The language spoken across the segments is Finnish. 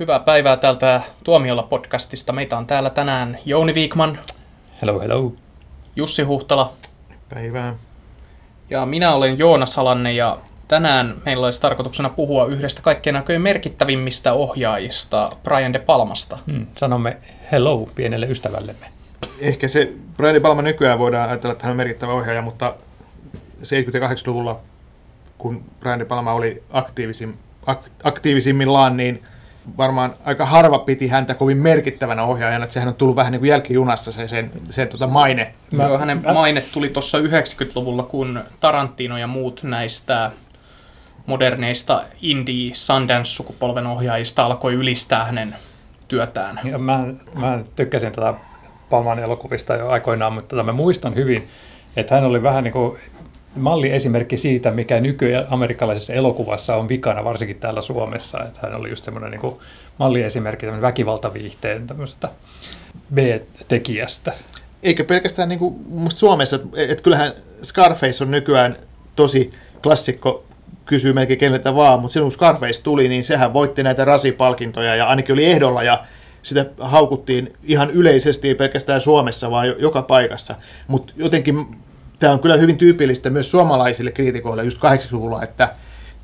Hyvää päivää täältä Tuomiolla podcastista. Meitä on täällä tänään Jouni Viikman, Hello, hello. Jussi Huhtala Päivää. ja minä olen Joona Salanne ja tänään meillä olisi tarkoituksena puhua yhdestä kaikkien aikojen merkittävimmistä ohjaajista, Brian De Palmasta. Hmm, sanomme hello pienelle ystävällemme. Ehkä se Brian De Palma nykyään voidaan ajatella, että hän on merkittävä ohjaaja, mutta 78-luvulla, kun Brian De Palma oli aktiivisim, ak, aktiivisimmillaan, niin varmaan aika harva piti häntä kovin merkittävänä ohjaajana, että sehän on tullut vähän niin kuin jälkijunassa se, sen, sen tuota maine. Mä, Joo, hänen mä... maine tuli tuossa 90-luvulla, kun Tarantino ja muut näistä moderneista indie Sundance-sukupolven ohjaajista alkoi ylistää hänen työtään. Ja mä, mä tykkäsin tätä Palman elokuvista jo aikoinaan, mutta mä muistan hyvin, että hän oli vähän niin kuin malliesimerkki siitä, mikä nykyään amerikkalaisessa elokuvassa on vikana, varsinkin täällä Suomessa. Että hän oli just semmoinen niin malliesimerkki väkivaltaviihteen tämmöisestä B-tekijästä. Eikä pelkästään niin kuin Suomessa, että, että kyllähän Scarface on nykyään tosi klassikko kysyy melkein keneltä vaan, mutta silloin kun Scarface tuli, niin sehän voitti näitä rasipalkintoja ja ainakin oli ehdolla ja sitä haukuttiin ihan yleisesti, ei pelkästään Suomessa, vaan joka paikassa. Mutta jotenkin tämä on kyllä hyvin tyypillistä myös suomalaisille kriitikoille just 80-luvulla, että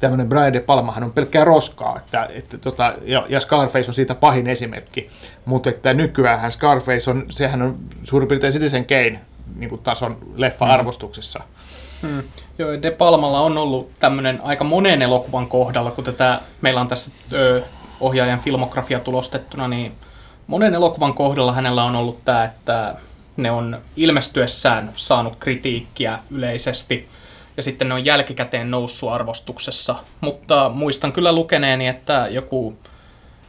tämmöinen Brian De Palmahan on pelkkää roskaa, että, että tota, ja, ja Scarface on siitä pahin esimerkki, mutta että nykyään Scarface on, sehän on suurin piirtein Citizen Kane niin kuin tason leffa-arvostuksessa. Mm. Hmm. Joo, De Palmalla on ollut tämmöinen aika monen elokuvan kohdalla, kun tätä, meillä on tässä ö, ohjaajan filmografia tulostettuna, niin monen elokuvan kohdalla hänellä on ollut tämä, että ne on ilmestyessään saanut kritiikkiä yleisesti ja sitten ne on jälkikäteen noussut arvostuksessa. Mutta muistan kyllä lukeneeni, että joku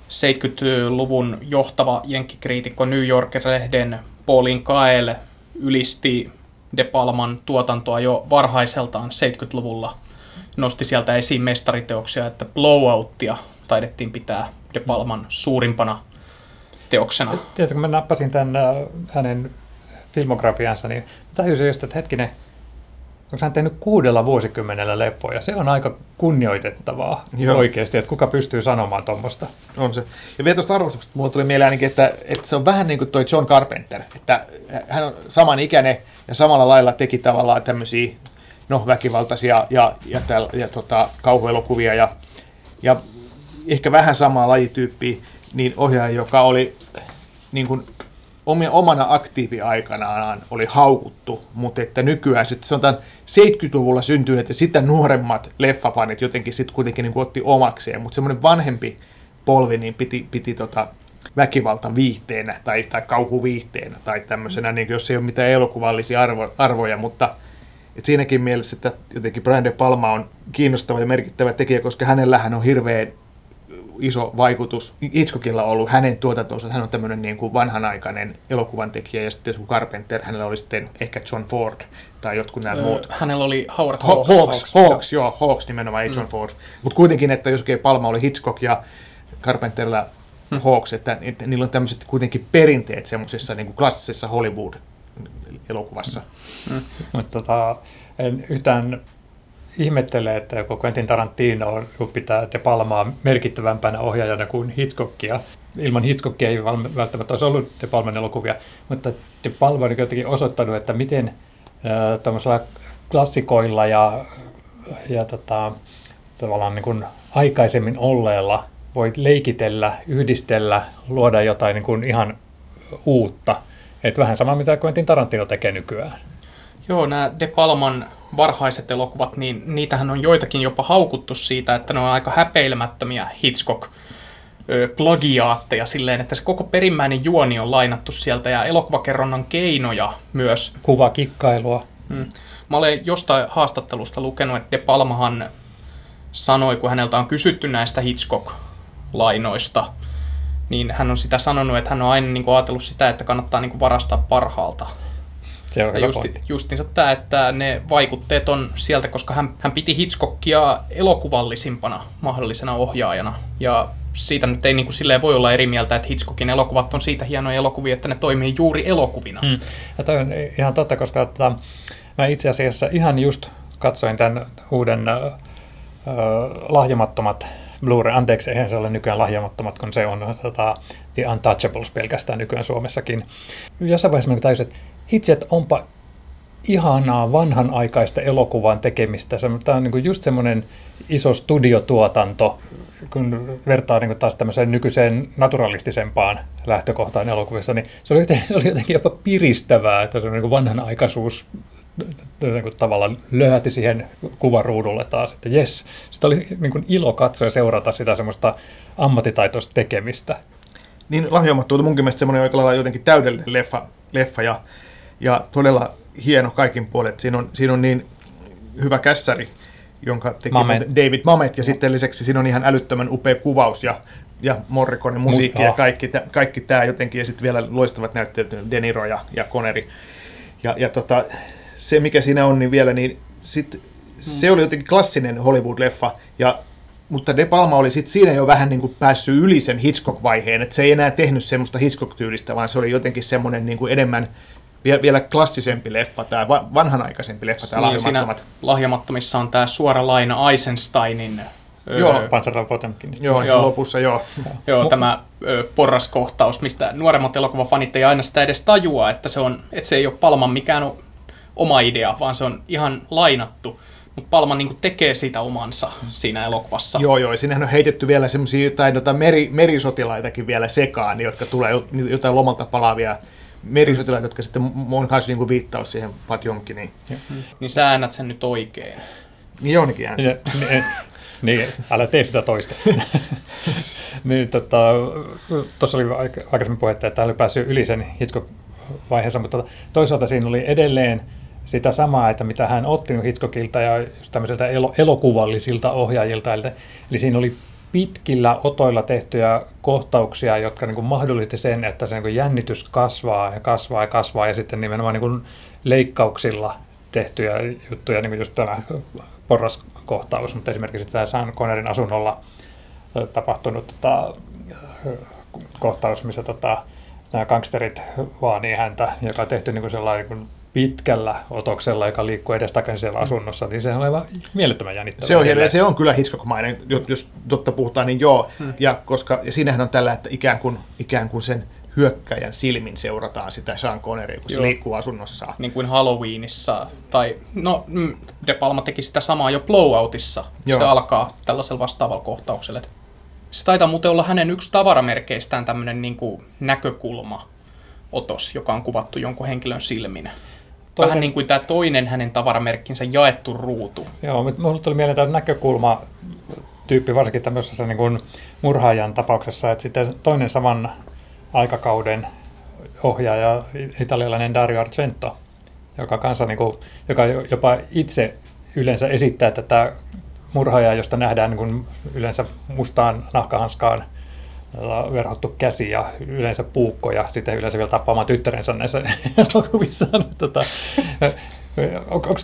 70-luvun johtava jenkkikriitikko New Yorker-lehden Paulin Kael ylisti De Palman tuotantoa jo varhaiseltaan 70-luvulla. Nosti sieltä esiin mestariteoksia, että Blowouttia taidettiin pitää De Palman suurimpana teoksena. Tiedätkö, mä nappasin tämän äh, hänen filmografiansa, niin tajusin just, että hetkinen, onko hän tehnyt kuudella vuosikymmenellä leffoja? Se on aika kunnioitettavaa Joo. oikeasti, että kuka pystyy sanomaan tuommoista. On se. Ja vielä tuosta arvostuksesta mulle tuli mieleen ainakin, että, että se on vähän niin kuin toi John Carpenter, että hän on saman ikäinen ja samalla lailla teki tavallaan tämmöisiä no, väkivaltaisia ja, ja, täl, ja tota, kauhuelokuvia ja, ja ehkä vähän samaa lajityyppiä, niin ohjaaja, joka oli niin kuin omana aktiiviaikanaan oli haukuttu, mutta että nykyään sitten tämän 70-luvulla syntyneet ja sitä nuoremmat leffafanit jotenkin sitten kuitenkin niin otti omakseen, mutta semmoinen vanhempi polvi niin piti, piti tota väkivalta viihteenä tai, tai kauhuviihteenä tai tämmöisenä, niin jos ei ole mitään elokuvallisia arvo, arvoja, mutta et siinäkin mielessä, että jotenkin Brian De Palma on kiinnostava ja merkittävä tekijä, koska hänellähän on hirveän iso vaikutus Hitchcockilla on ollut hänen tuotantonsa. Hän on tämmöinen niin kuin vanhanaikainen elokuvan tekijä ja sitten sun Carpenter, hänellä oli sitten ehkä John Ford tai jotkut nämä öö, muut. Hänellä oli Howard Hawks. Hawks, Hawks, Hawks joo, Hawks nimenomaan, ei mm. John Ford. Mutta kuitenkin, että jos Palma oli Hitchcock ja Carpenterilla mm. Hawks, että, että niillä on tämmöiset kuitenkin perinteet semmoisessa niin kuin klassisessa Hollywood-elokuvassa. Mm. Mutta tota, en yhtään ihmettelee, että joku Quentin Tarantino pitää De Palmaa merkittävämpänä ohjaajana kuin Hitchcockia. Ilman Hitchcockia ei välttämättä olisi ollut De Palman elokuvia, mutta De Palma on jotenkin osoittanut, että miten äh, klassikoilla ja, ja tota, tavallaan niin kuin aikaisemmin olleella voi leikitellä, yhdistellä, luoda jotain niin kuin ihan uutta. Et vähän sama, mitä Quentin Tarantino tekee nykyään. Joo, nämä De Palman varhaiset elokuvat, niin niitähän on joitakin jopa haukuttu siitä, että ne on aika häpeilemättömiä Hitchcock plagiaatteja silleen, että se koko perimmäinen juoni on lainattu sieltä ja elokuvakerronnan keinoja myös. Kuvakikkailua. Hmm. Mä olen jostain haastattelusta lukenut, että De Palmahan sanoi, kun häneltä on kysytty näistä Hitchcock-lainoista, niin hän on sitä sanonut, että hän on aina niin kuin ajatellut sitä, että kannattaa niin kuin varastaa parhaalta. Se on ja justi, justinsa tämä, että ne vaikutteet on sieltä, koska hän, hän piti Hitchcockia elokuvallisimpana mahdollisena ohjaajana. Ja siitä nyt ei niin kuin silleen voi olla eri mieltä, että Hitchcockin elokuvat on siitä hienoja elokuvia, että ne toimii juuri elokuvina. Hmm. Ja toi on ihan totta, koska että, mä itse asiassa ihan just katsoin tämän uuden äh, lahjomattomat Blu-ray, anteeksi, eihän se ole nykyään lahjomattomat, kun se on tota, The Untouchables pelkästään nykyään Suomessakin. Jossain vaiheessa mä tajusin, että hitsi, että onpa ihanaa vanhanaikaista elokuvan tekemistä. Tämä on niin just semmoinen iso studiotuotanto, kun vertaa niin taas tämmöiseen nykyiseen naturalistisempaan lähtökohtaan elokuvissa, niin se oli jotenkin, se oli jotenkin jopa piristävää, että se niin vanhanaikaisuus niin kuin tavallaan löyhäti siihen kuvaruudulle taas, että jes, sitä oli niin kuin ilo katsoa ja seurata sitä semmoista ammattitaitoista tekemistä. Niin lahjoimattu munkin mielestä semmoinen aika lailla jotenkin täydellinen leffa, leffa ja, ja todella hieno kaikin puolet. Siinä on, siinä on niin hyvä kässäri, jonka teki Mamet. David Mamet, ja sitten lisäksi siinä on ihan älyttömän upea kuvaus ja, ja Morrikonen musiikki Mus- ja kaikki, kaikki tämä jotenkin, ja sitten vielä loistavat näyttelijät, Deniro ja, ja Connery. Ja, ja tota, se, mikä siinä on, niin vielä, niin sit, hmm. se oli jotenkin klassinen Hollywood-leffa, ja mutta De Palma oli sitten siinä jo vähän niin kuin päässyt yli sen Hitchcock-vaiheen, että se ei enää tehnyt semmoista Hitchcock-tyylistä, vaan se oli jotenkin semmoinen niin kuin enemmän vielä, vielä klassisempi leffa, tämä vanhanaikaisempi leffa, tämä lahjomattomat. lahjomattomissa on tämä suora laina Eisensteinin Joo, Panzer. Joo, joo. lopussa joo. joo, tämä ö, porraskohtaus, mistä nuoremmat elokuvafanit ei aina sitä edes tajua, että se, on, että se ei ole Palman mikään oma idea, vaan se on ihan lainattu. Mutta Palma niin tekee sitä omansa siinä elokuvassa. Joo, joo. Siinähän on heitetty vielä semmoisia jotain, jotain meri, merisotilaitakin vielä sekaan, jotka tulee jotain lomalta palaavia merisotilaat, jotka sitten on myös niin viittaus siihen Patjonkin. Niin, niin sä äännät sen nyt oikein. Niin Joonikin äänsi. Niin, niin, älä tee sitä toista. niin, tota, tuossa oli aikaisemmin puhetta, että täällä oli päässyt yli sen Hitchcock-vaiheessa, mutta toisaalta siinä oli edelleen sitä samaa, että mitä hän otti Hitchcockilta ja tämmöisiltä elokuvallisilta ohjaajilta. Eli siinä oli pitkillä otoilla tehtyjä kohtauksia, jotka niin kuin mahdollisti sen, että se niin kuin jännitys kasvaa ja kasvaa ja kasvaa ja sitten nimenomaan niin kuin leikkauksilla tehtyjä juttuja, niin kuin just tämä porraskohtaus, mutta esimerkiksi tämä San Connerin asunnolla tapahtunut tota, kohtaus, missä tota, nämä gangsterit vaanii häntä, joka on tehty niin kuin sellainen niin kuin pitkällä otoksella, joka liikkuu edestakaisin siellä asunnossa, niin se on aivan mielettömän jännittävää. Se on, ja se on kyllä Hitchcock-mainen, jos totta puhutaan, niin joo. Hmm. Ja, koska, ja siinähän on tällä, että ikään kuin, ikään kuin sen hyökkäjän silmin seurataan sitä Sean Conneria, kun Joo. se liikkuu asunnossaan. Niin kuin Halloweenissa, tai no mm, De Palma teki sitä samaa jo Blowoutissa. Joo. Se alkaa tällaisella vastaavalla kohtauksella. Se taitaa muuten olla hänen yksi tavaramerkeistään tämmöinen niin kuin näkökulma otos, joka on kuvattu jonkun henkilön silmin. Toinen... Vähän niin kuin tämä toinen hänen tavaramerkkinsä jaettu ruutu. Joo, mutta minulle tuli mieleen tämä näkökulma tyyppi varsinkin tämmöisessä niin kuin murhaajan tapauksessa, että sitten toinen saman aikakauden ohjaaja, italialainen Dario Argento, joka, kanssa, niin kuin, joka jopa itse yleensä esittää tätä murhaajaa, josta nähdään niin kuin yleensä mustaan nahkahanskaan – verhottu käsi ja yleensä puukko ja sitten yleensä vielä tappaamaan tyttärensä näissä elokuvissa. tota, onko,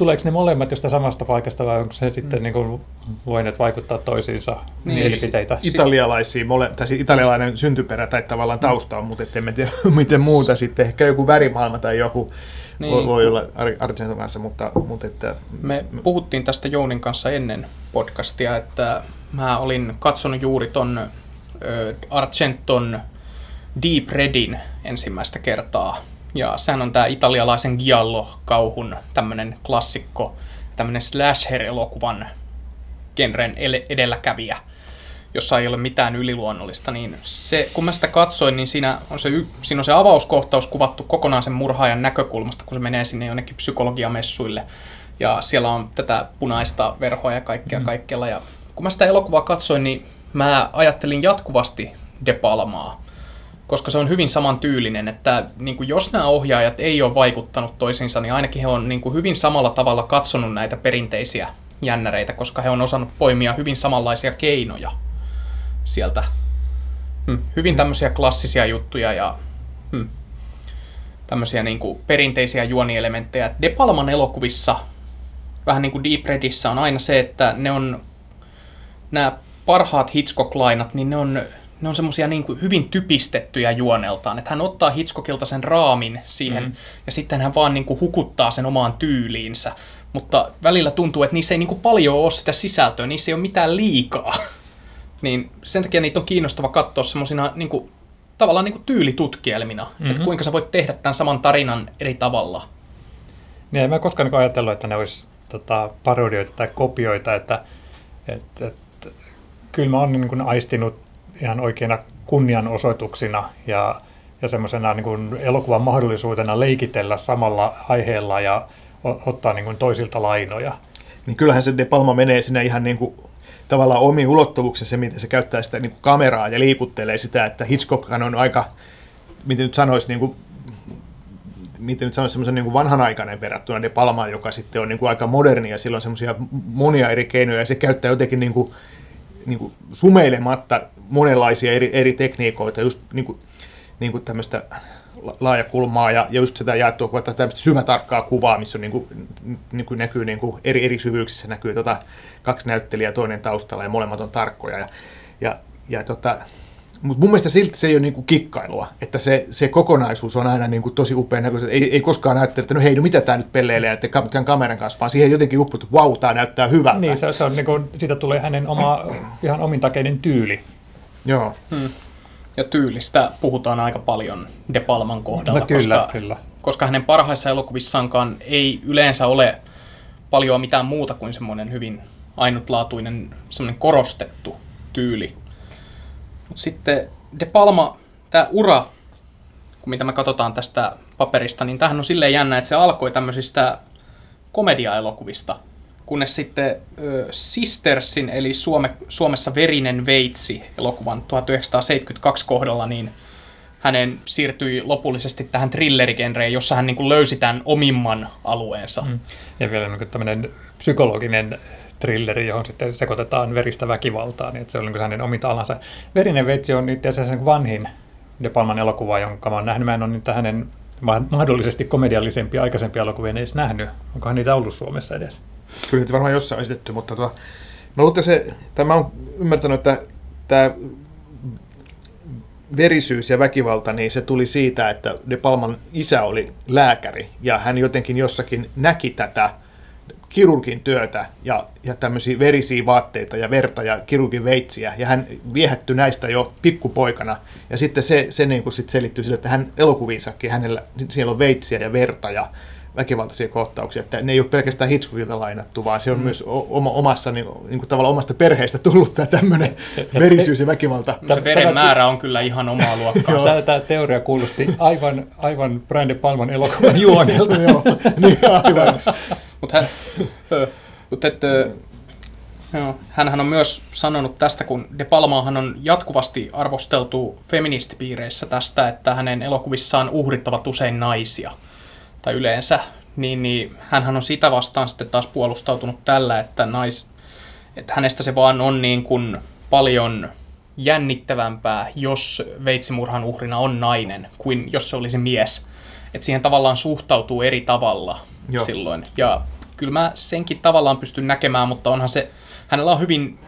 tuleeko ne molemmat jostain samasta paikasta vai onko se sitten mm. niin kuin, voineet vaikuttaa toisiinsa niin, mielipiteitä? Italialaisia, mole, tai siis italialainen syntyperä tai tavallaan tausta on, mutta emme tiedä miten muuta sitten. Ehkä joku värimaailma tai joku niin. voi, voi olla Argenton kanssa, mutta, mutta että... Me puhuttiin tästä Jounin kanssa ennen podcastia, että Mä olin katsonut juuri ton Argenton Deep Redin ensimmäistä kertaa. Ja sehän on tämä italialaisen Giallo-kauhun tämmönen klassikko, tämmönen slasher-elokuvan genren edelläkävijä, jossa ei ole mitään yliluonnollista, niin se, kun mä sitä katsoin, niin siinä on se, siinä on se avauskohtaus kuvattu kokonaan sen murhaajan näkökulmasta, kun se menee sinne jonnekin psykologiamessuille. Ja siellä on tätä punaista verhoa ja kaikkea mm. kaikkialla. Ja kun mä sitä elokuvaa katsoin, niin mä ajattelin jatkuvasti De Palmaa, koska se on hyvin samantyylinen, että niin kuin jos nämä ohjaajat ei ole vaikuttanut toisiinsa, niin ainakin he on niin kuin hyvin samalla tavalla katsonut näitä perinteisiä jännäreitä, koska he on osannut poimia hyvin samanlaisia keinoja sieltä. Hmm. Hyvin tämmöisiä klassisia juttuja ja hmm, tämmöisiä niin kuin perinteisiä juonielementtejä. De Palman elokuvissa, vähän niin kuin Deep Redissä, on aina se, että ne on nämä parhaat Hitchcock-lainat, niin ne on, ne on semmoisia niin kuin hyvin typistettyjä juoneltaan, että hän ottaa Hitchcockilta sen raamin siihen mm. ja sitten hän vaan niin kuin hukuttaa sen omaan tyyliinsä. Mutta välillä tuntuu, että niissä ei niin kuin paljon ole sitä sisältöä, niissä ei ole mitään liikaa. niin sen takia niitä on kiinnostava katsoa semmoisina niin kuin, tavallaan niin kuin tyylitutkielmina, mm-hmm. että kuinka sä voit tehdä tämän saman tarinan eri tavalla. Niin, en mä koskaan niin ajatellut, että ne olisi tota, parodioita tai kopioita, että et, et, kyllä mä oon niin kuin aistinut ihan oikeina kunnianosoituksina ja, ja semmoisena niin elokuvan mahdollisuutena leikitellä samalla aiheella ja ottaa niin kuin toisilta lainoja. Niin kyllähän se De Palma menee sinne ihan niin kuin tavallaan omiin ulottuvuuksensa, miten se käyttää sitä niin kuin kameraa ja liikuttelee sitä, että Hitchcock on aika, miten nyt sanoisi, niin kuin, miten nyt sanoisi, semmoisen niin vanhanaikainen verrattuna De Palmaan, joka sitten on niin kuin aika moderni ja sillä on semmoisia monia eri keinoja ja se käyttää jotenkin niin kuin, niin kuin sumeilematta monenlaisia eri, eri tekniikoita, just niin kuin, niin kuin tämmöistä laajakulmaa ja, ja just sitä jaettua kuvaa, tämmöistä syvätarkkaa kuvaa, missä on niin kuin, niin kuin näkyy niin kuin eri, eri syvyyksissä näkyy tota, kaksi näyttelijää toinen taustalla ja molemmat on tarkkoja. Ja, ja, ja tota, mutta mun mielestä silti se ei ole niinku kikkailua, että se, se kokonaisuus on aina niinku tosi upea näköistä. Ei, ei koskaan näyttele, että no hei, no mitä tämä nyt pelleilee että tämän kameran kanssa, vaan siihen jotenkin upputtu, että vau, tämä näyttää hyvältä. Niin, se, se on, niinku, siitä tulee hänen oma ihan omintakeinen tyyli. Joo. Hmm. Ja tyylistä puhutaan aika paljon De Palman kohdalla, no, kyllä, koska, kyllä. koska hänen parhaissa elokuvissaankaan ei yleensä ole paljon mitään muuta kuin semmoinen hyvin ainutlaatuinen, semmoinen korostettu tyyli. Mutta sitten De Palma, tämä ura, kun mitä me katsotaan tästä paperista, niin tämähän on silleen jännä, että se alkoi tämmöisistä komediaelokuvista, kunnes sitten Sistersin, eli Suome, Suomessa Verinen veitsi elokuvan 1972 kohdalla, niin hänen siirtyi lopullisesti tähän thrillerigenreen, jossa hän niin kuin löysi tämän omimman alueensa. Mm. Ja vielä niin tämmöinen psykologinen trilleri, johon sitten sekoitetaan veristä väkivaltaa, niin että se on niin hänen omita alansa. Verinen veitsi on itse asiassa vanhin De Palman elokuva, jonka mä oon nähnyt. Mä en ole niitä hänen mahdollisesti komediallisempia aikaisempia elokuvia edes nähnyt. Onkohan niitä ollut Suomessa edes? Kyllä niitä varmaan jossain esitetty, mutta tuo, mä, luulen, se, tai mä oon ymmärtänyt, että tämä verisyys ja väkivalta, niin se tuli siitä, että De Palman isä oli lääkäri ja hän jotenkin jossakin näki tätä kirurgin työtä ja, ja tämmöisiä verisiä vaatteita ja verta ja kirurgin veitsiä, ja hän viehättyi näistä jo pikkupoikana. Ja sitten se, se niin kuin sit selittyy sille, että hän elokuviissakin, hänellä, siellä on veitsiä ja verta ja väkivaltaisia kohtauksia, että ne ei ole pelkästään Hitchcockilta lainattu, vaan se on mm. myös oma, omassa, niin, niin kuin tavallaan omasta perheestä tullut tämä tämmöinen verisyys ja väkivalta. Se veren määrä on kyllä ihan omaa luokkaa. tämä teoria kuulosti aivan, aivan Brian De Palman elokuvan juonelta. Joo, niin aivan. Mutta hän, mut et, joo, hänhän on myös sanonut tästä, kun De Palmaahan on jatkuvasti arvosteltu feministipiireissä tästä, että hänen elokuvissaan uhrit ovat usein naisia. Tai yleensä, niin, niin hän on sitä vastaan sitten taas puolustautunut tällä, että, nais, että hänestä se vaan on niin kuin paljon jännittävämpää, jos veitsimurhan uhrina on nainen, kuin jos se olisi mies. Että siihen tavallaan suhtautuu eri tavalla Joo. silloin. Ja kyllä mä senkin tavallaan pystyn näkemään, mutta onhan se, hänellä on hyvin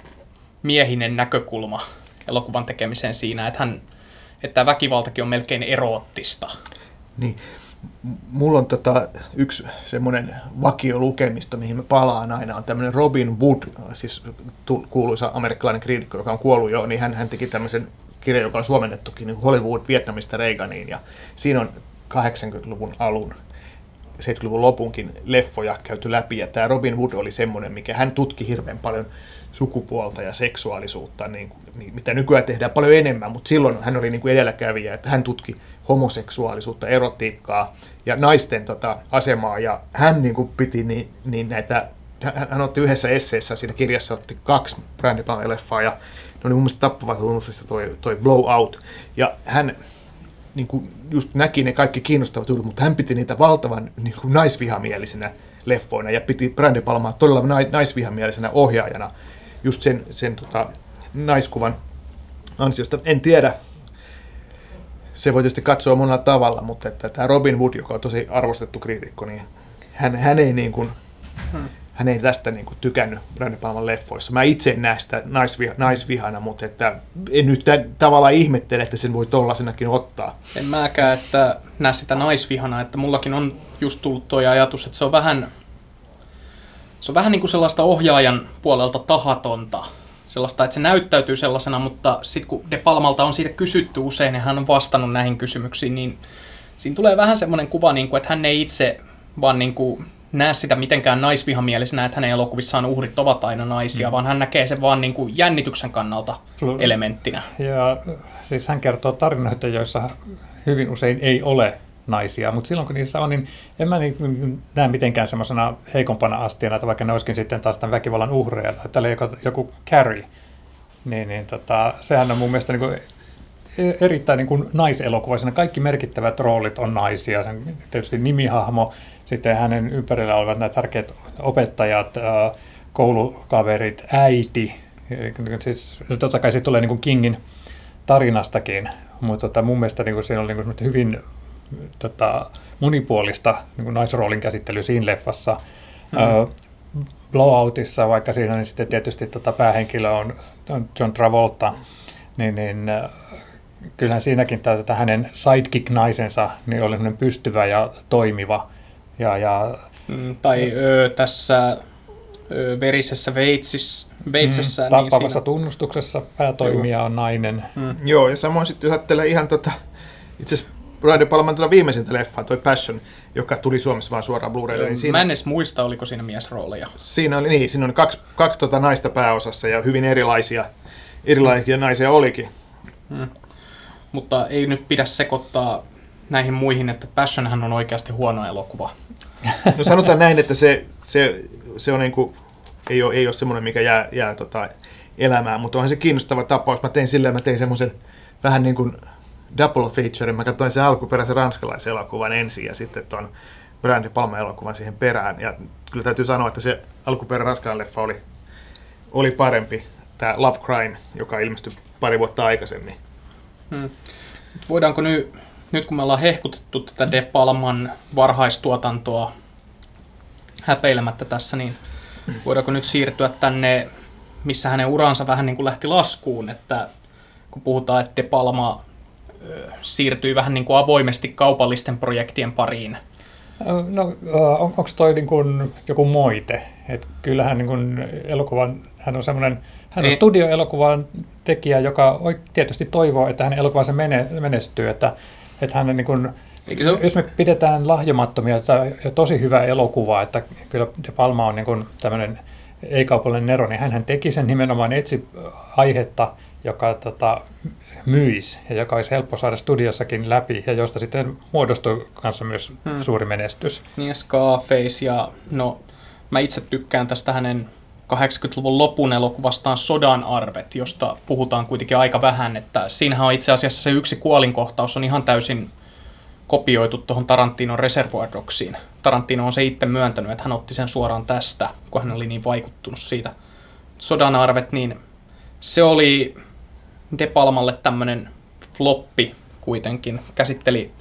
miehinen näkökulma elokuvan tekemiseen siinä, että, hän, että tämä väkivaltakin on melkein eroottista. Niin. Mulla on tota, yksi semmoinen vakiolukemisto, mihin mä palaan aina, on tämmöinen Robin Wood, siis kuuluisa amerikkalainen kriitikko, joka on kuollut jo, niin hän, hän teki tämmöisen kirjan, joka on suomennettukin niin Hollywood Vietnamista Reaganiin, ja siinä on 80-luvun alun 70-luvun lopunkin leffoja käyty läpi, ja tämä Robin Hood oli semmoinen, mikä hän tutki hirveän paljon sukupuolta ja seksuaalisuutta, niin, niin, mitä nykyään tehdään paljon enemmän, mutta silloin hän oli niin kuin edelläkävijä, että hän tutki homoseksuaalisuutta, erotiikkaa ja naisten tota, asemaa, ja hän niin kuin piti niin, niin näitä, hän, hän otti yhdessä esseessä siinä kirjassa otti kaksi Brandy leffaa ja ne oli mun mielestä tappavat tunnustista toi, toi Blowout, ja hän niin kuin just näki ne kaikki kiinnostavat jutut, mutta hän piti niitä valtavan niin kuin naisvihamielisenä leffoina ja piti Brande Palmaa todella naisvihamielisenä ohjaajana just sen, sen tota, naiskuvan ansiosta. En tiedä, se voi tietysti katsoa monella tavalla, mutta että tämä Robin Wood, joka on tosi arvostettu kriitikko, niin hän, hän ei niin kuin, hmm hän ei tästä niin kuin, tykännyt Brian De Palman leffoissa. Mä itse en näe sitä naisviha, naisvihana, mutta että en nyt tä- tavallaan ihmettele, että sen voi tollasenakin ottaa. En mäkään, että näe sitä naisvihana, että mullakin on just tullut tuo ajatus, että se on vähän, se on vähän niin kuin sellaista ohjaajan puolelta tahatonta. Sellaista, että se näyttäytyy sellaisena, mutta sitten kun De Palmalta on siitä kysytty usein ja hän on vastannut näihin kysymyksiin, niin siinä tulee vähän semmoinen kuva, niin kuin, että hän ei itse vaan niin kuin näe sitä mitenkään naisvihamielisenä, että hänen elokuvissaan uhrit ovat aina naisia, mm. vaan hän näkee sen vaan niin kuin jännityksen kannalta elementtinä. Ja siis hän kertoo tarinoita, joissa hyvin usein ei ole naisia, mutta silloin kun niissä on, niin en mä niin näe mitenkään semmoisena heikompana astiana, että vaikka ne olisikin sitten taas tämän väkivallan uhreja, tai tällä joku, joku Carrie, niin, niin tota, sehän on mun mielestä niin kuin erittäin niin kuin naiselokuvaisena. Kaikki merkittävät roolit on naisia. Sen tietysti nimihahmo, sitten hänen ympärillä olevat nämä tärkeät opettajat, koulukaverit, äiti. Siis, totta kai se tulee niin kuin Kingin tarinastakin, mutta tota, mun mielestä niin kuin siinä oli niin kuin hyvin tota, monipuolista niin kuin naisroolin käsittely siinä leffassa. Mm. Blowoutissa, vaikka siinä niin sitten tietysti tota, päähenkilö on, on John Travolta, niin, niin kyllähän siinäkin tätä hänen sidekick-naisensa niin oli pystyvä ja toimiva. Ja, ja, mm, tai ö, tässä ö, verisessä veitsissä, veitsessä. Mm, tappavassa niin siinä... tunnustuksessa päätoimija on nainen. Mm. Joo, ja samoin sitten jos ajattelee ihan tota, itse asiassa Brian De Palman tuota viimeisintä leffaa, toi Passion, joka tuli Suomessa vaan suoraan Blu-raylle. Niin siinä, Mä en edes muista, oliko siinä miesrooleja. Siinä oli, niin, siinä oli kaksi, kaksi tota naista pääosassa ja hyvin erilaisia, erilaisia naisia olikin. Hmm mutta ei nyt pidä sekoittaa näihin muihin, että Passionhan on oikeasti huono elokuva. No sanotaan näin, että se, se, se on niin kuin, ei, ole, ei ole semmoinen, mikä jää, jää tota elämään, mutta onhan se kiinnostava tapaus. Mä tein silleen, mä tein semmoisen vähän niin kuin double feature. Mä katsoin sen alkuperäisen ranskalaisen elokuvan ensin ja sitten tuon Brandi Palma-elokuvan siihen perään. Ja kyllä täytyy sanoa, että se alkuperäinen ranskalainen leffa oli, oli parempi. Tämä Love Crime, joka ilmestyi pari vuotta aikaisemmin. Hmm. Voidaanko nyt, nyt kun me ollaan hehkutettu tätä De Palman varhaistuotantoa häpeilemättä tässä, niin voidaanko nyt siirtyä tänne, missä hänen uransa vähän niin kuin lähti laskuun, että kun puhutaan, että De Palma siirtyi vähän niin kuin avoimesti kaupallisten projektien pariin. No, on, onko toi niin kuin joku moite? Et kyllähän niin kuin elokuvan, hän on semmoinen hän on studioelokuvan tekijä, joka tietysti toivoo, että hänen elokuvansa menestyy, että, että hän niin kuin, se ole? jos me pidetään lahjomattomia ja tosi hyvä elokuva, että kyllä De Palma on niin kuin tämmöinen ei-kaupallinen nero, niin hän teki sen nimenomaan etsi aihetta, joka tota, myisi ja joka olisi helppo saada studiossakin läpi ja josta sitten muodostui kanssa myös hmm. suuri menestys. Niin ja Scarface ja no mä itse tykkään tästä hänen 80-luvun lopun elokuvastaan Sodan arvet, josta puhutaan kuitenkin aika vähän, että siinähän on itse asiassa se yksi kuolinkohtaus on ihan täysin kopioitu tuohon Tarantinon Reservoir Dogsiin. Tarantino on se itse myöntänyt, että hän otti sen suoraan tästä, kun hän oli niin vaikuttunut siitä. Sodan arvet, niin se oli De Palmalle tämmöinen floppi kuitenkin. Käsitteli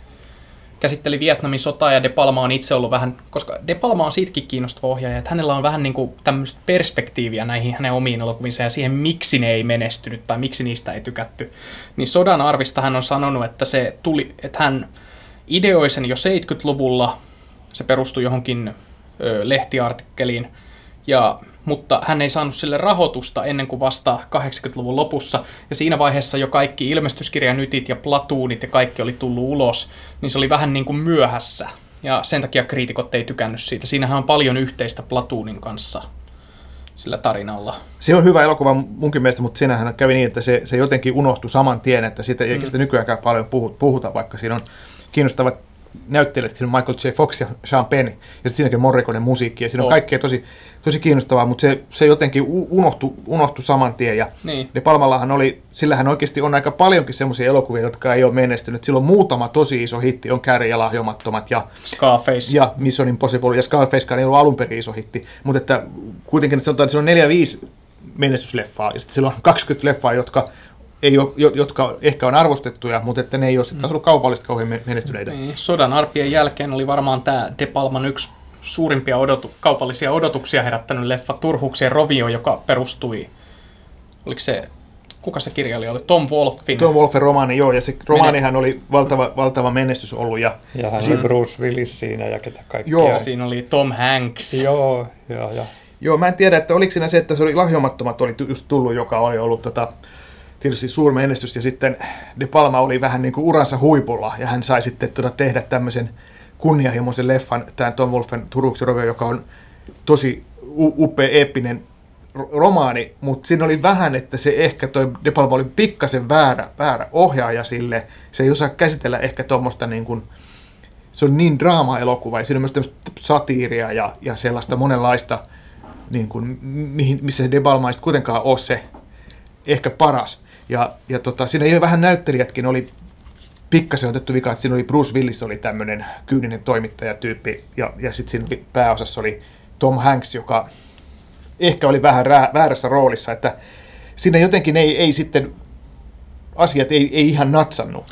käsitteli Vietnamin sotaa ja De Palma on itse ollut vähän, koska De Palma on siitäkin kiinnostava ohjaaja, että hänellä on vähän niin kuin tämmöistä perspektiiviä näihin hänen omiin elokuvinsa ja siihen, miksi ne ei menestynyt tai miksi niistä ei tykätty. Niin sodan arvista hän on sanonut, että se tuli, että hän ideoi sen jo 70-luvulla, se perustui johonkin ö, lehtiartikkeliin, ja mutta hän ei saanut sille rahoitusta ennen kuin vasta 80-luvun lopussa. Ja siinä vaiheessa jo kaikki ilmestyskirjanytit ja platuunit ja kaikki oli tullut ulos, niin se oli vähän niin kuin myöhässä. Ja sen takia kriitikot ei tykännyt siitä. Siinähän on paljon yhteistä Platuunin kanssa sillä tarinalla. Se on hyvä elokuva munkin mielestä, mutta siinähän kävi niin, että se, se jotenkin unohtui saman tien, että siitä ei mm. sitä nykyäänkään paljon puhuta, vaikka siinä on kiinnostavat näyttelijät, siinä on Michael J. Fox ja Sean Penn, ja sitten siinäkin Morriconen musiikki, ja siinä on oh. kaikkea tosi, tosi kiinnostavaa, mutta se, se jotenkin unohtui, unohtui saman tien, ja niin. ne Palmallahan oli, sillähän oikeasti on aika paljonkin semmoisia elokuvia, jotka ei ole menestynyt. Silloin muutama tosi iso hitti, on Kärri ja Lahjomattomat, ja Scarface. Ja Mission Impossible, ja Scarface ei ollut alun perin iso hitti, mutta että kuitenkin että sanotaan, että siellä on 4-5 menestysleffaa, ja sitten silloin on 20 leffaa, jotka ei ole, jotka ehkä on arvostettuja, mutta että ne ei ole sitten ollut kaupallisesti kauhean menestyneitä. Niin. Sodan arpien jälkeen oli varmaan tämä De Palman yksi suurimpia odotu- kaupallisia odotuksia herättänyt leffa Turhuuksien rovio, joka perustui, oliko se, kuka se kirjailija oli, Tom Wolfin. Tom Wolfen romaani, joo, ja se romaanihan oli valtava, valtava menestys ollut. Ja, Ja hän on Bruce Willis siinä ja ketä kaikkia. Joo. Siinä oli Tom Hanks. Joo, joo, joo. joo, mä en tiedä, että oliko siinä se, että se oli lahjomattomat oli just tullut, joka oli ollut tota, tietysti suuri menestys, ja sitten De Palma oli vähän niin kuin uransa huipulla, ja hän sai sitten tota, tehdä tämmöisen kunnianhimoisen leffan, tämän Tom Wolfen Turuksen Rovio, joka on tosi upea, eeppinen ro- romaani, mutta siinä oli vähän, että se ehkä toi De Palma oli pikkasen väärä, väärä ohjaaja sille, se ei osaa käsitellä ehkä tuommoista niin kuin, se on niin draama-elokuva, ja siinä on myös satiiria ja, ja sellaista monenlaista, niin kuin, mihin, missä se De Palma ei kuitenkaan ole se ehkä paras. Ja, ja tota, siinä ei vähän näyttelijätkin oli pikkasen otettu vika, että siinä oli Bruce Willis oli tämmöinen kyyninen toimittajatyyppi, ja, ja sitten siinä pääosassa oli Tom Hanks, joka ehkä oli vähän rää, väärässä roolissa, että siinä jotenkin ei, ei sitten, asiat ei, ei ihan natsannut.